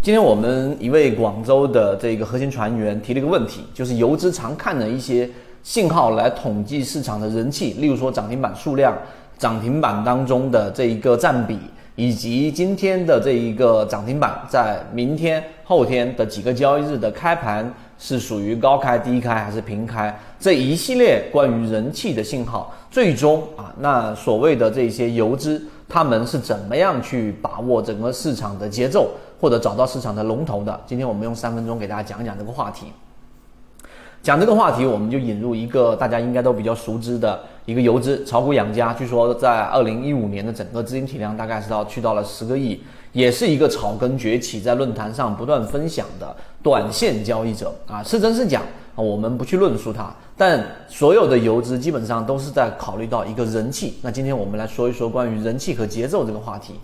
今天我们一位广州的这个核心船员提了一个问题，就是游资常看的一些信号来统计市场的人气，例如说涨停板数量、涨停板当中的这一个占比，以及今天的这一个涨停板在明天、后天的几个交易日的开盘是属于高开、低开还是平开，这一系列关于人气的信号，最终啊，那所谓的这些游资。他们是怎么样去把握整个市场的节奏，或者找到市场的龙头的？今天我们用三分钟给大家讲讲这个话题。讲这个话题，我们就引入一个大家应该都比较熟知的一个游资——炒股养家。据说在二零一五年的整个资金体量大概是到去到了十个亿，也是一个草根崛起，在论坛上不断分享的短线交易者啊，是真是假？我们不去论述它，但所有的游资基本上都是在考虑到一个人气。那今天我们来说一说关于人气和节奏这个话题。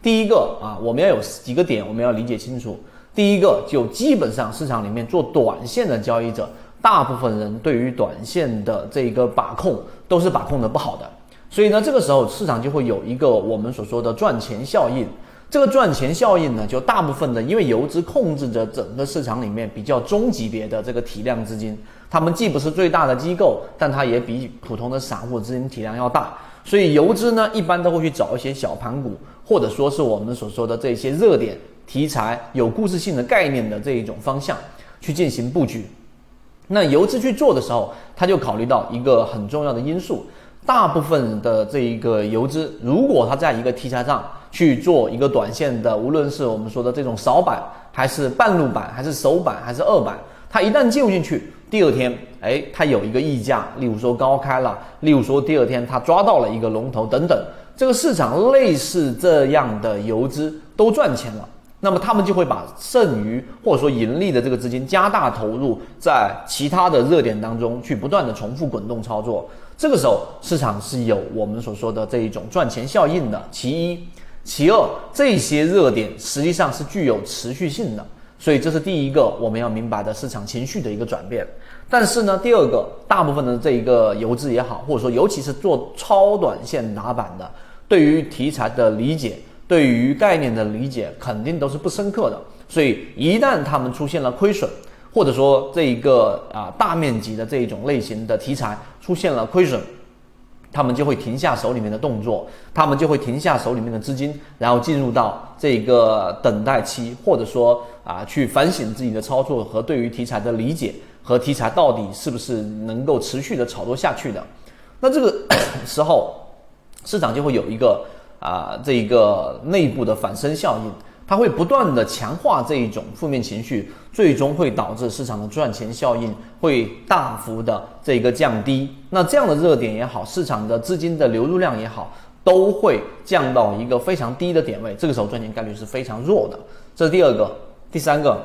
第一个啊，我们要有几个点，我们要理解清楚。第一个就基本上市场里面做短线的交易者，大部分人对于短线的这个把控都是把控的不好的，所以呢，这个时候市场就会有一个我们所说的赚钱效应。这个赚钱效应呢，就大部分的，因为游资控制着整个市场里面比较中级别的这个体量资金，他们既不是最大的机构，但它也比普通的散户资金体量要大，所以游资呢一般都会去找一些小盘股，或者说是我们所说的这些热点题材、有故事性的概念的这一种方向去进行布局。那游资去做的时候，他就考虑到一个很重要的因素。大部分的这一个游资，如果它在一个题材上去做一个短线的，无论是我们说的这种扫板，还是半路板，还是首板，还是二板，它一旦进入进去，第二天，哎，它有一个溢价，例如说高开了，例如说第二天它抓到了一个龙头等等，这个市场类似这样的游资都赚钱了。那么他们就会把剩余或者说盈利的这个资金加大投入在其他的热点当中去不断的重复滚动操作，这个时候市场是有我们所说的这一种赚钱效应的。其一，其二，这些热点实际上是具有持续性的，所以这是第一个我们要明白的市场情绪的一个转变。但是呢，第二个，大部分的这一个游资也好，或者说尤其是做超短线打板的，对于题材的理解。对于概念的理解肯定都是不深刻的，所以一旦他们出现了亏损，或者说这一个啊大面积的这一种类型的题材出现了亏损，他们就会停下手里面的动作，他们就会停下手里面的资金，然后进入到这个等待期，或者说啊去反省自己的操作和对于题材的理解和题材到底是不是能够持续的炒作下去的，那这个 时候市场就会有一个。啊，这一个内部的反身效应，它会不断的强化这一种负面情绪，最终会导致市场的赚钱效应会大幅的这个降低。那这样的热点也好，市场的资金的流入量也好，都会降到一个非常低的点位。这个时候赚钱概率是非常弱的。这是第二个，第三个，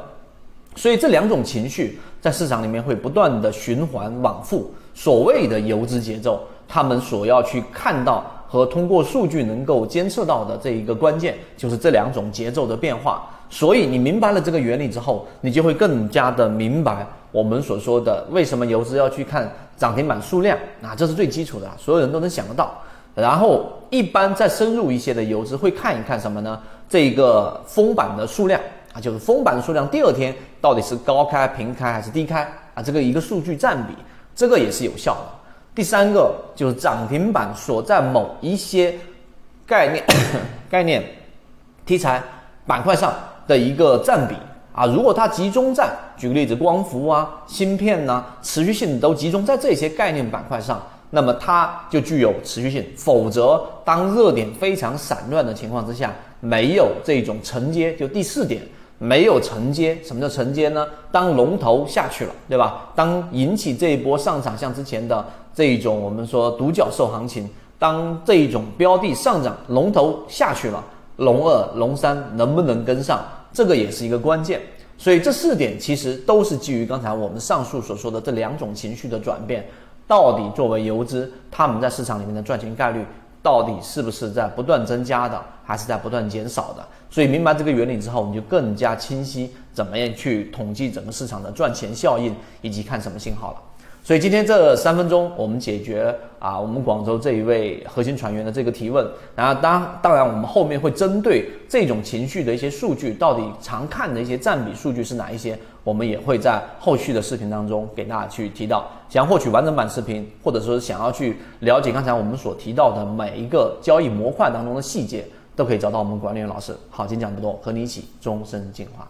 所以这两种情绪在市场里面会不断的循环往复。所谓的游资节奏，他们所要去看到。和通过数据能够监测到的这一个关键，就是这两种节奏的变化。所以你明白了这个原理之后，你就会更加的明白我们所说的为什么游资要去看涨停板数量啊，这是最基础的，所有人都能想得到。然后一般再深入一些的游资会看一看什么呢？这个封板的数量啊，就是封板数量第二天到底是高开、平开还是低开啊？这个一个数据占比，这个也是有效的。第三个就是涨停板所在某一些概念、概念、题材板块上的一个占比啊，如果它集中在，举个例子，光伏啊、芯片呐，持续性都集中在这些概念板块上，那么它就具有持续性。否则，当热点非常散乱的情况之下，没有这种承接，就第四点。没有承接，什么叫承接呢？当龙头下去了，对吧？当引起这一波上涨，像之前的这一种我们说独角兽行情，当这一种标的上涨，龙头下去了，龙二、龙三能不能跟上？这个也是一个关键。所以这四点其实都是基于刚才我们上述所说的这两种情绪的转变，到底作为游资，他们在市场里面的赚钱概率。到底是不是在不断增加的，还是在不断减少的？所以明白这个原理之后，你就更加清晰怎么样去统计整个市场的赚钱效应，以及看什么信号了。所以今天这三分钟，我们解决啊我们广州这一位核心船员的这个提问。然后当当然，我们后面会针对这种情绪的一些数据，到底常看的一些占比数据是哪一些，我们也会在后续的视频当中给大家去提到。想获取完整版视频，或者说想要去了解刚才我们所提到的每一个交易模块当中的细节，都可以找到我们管理员老师。好，今天讲不多，和你一起终身进化。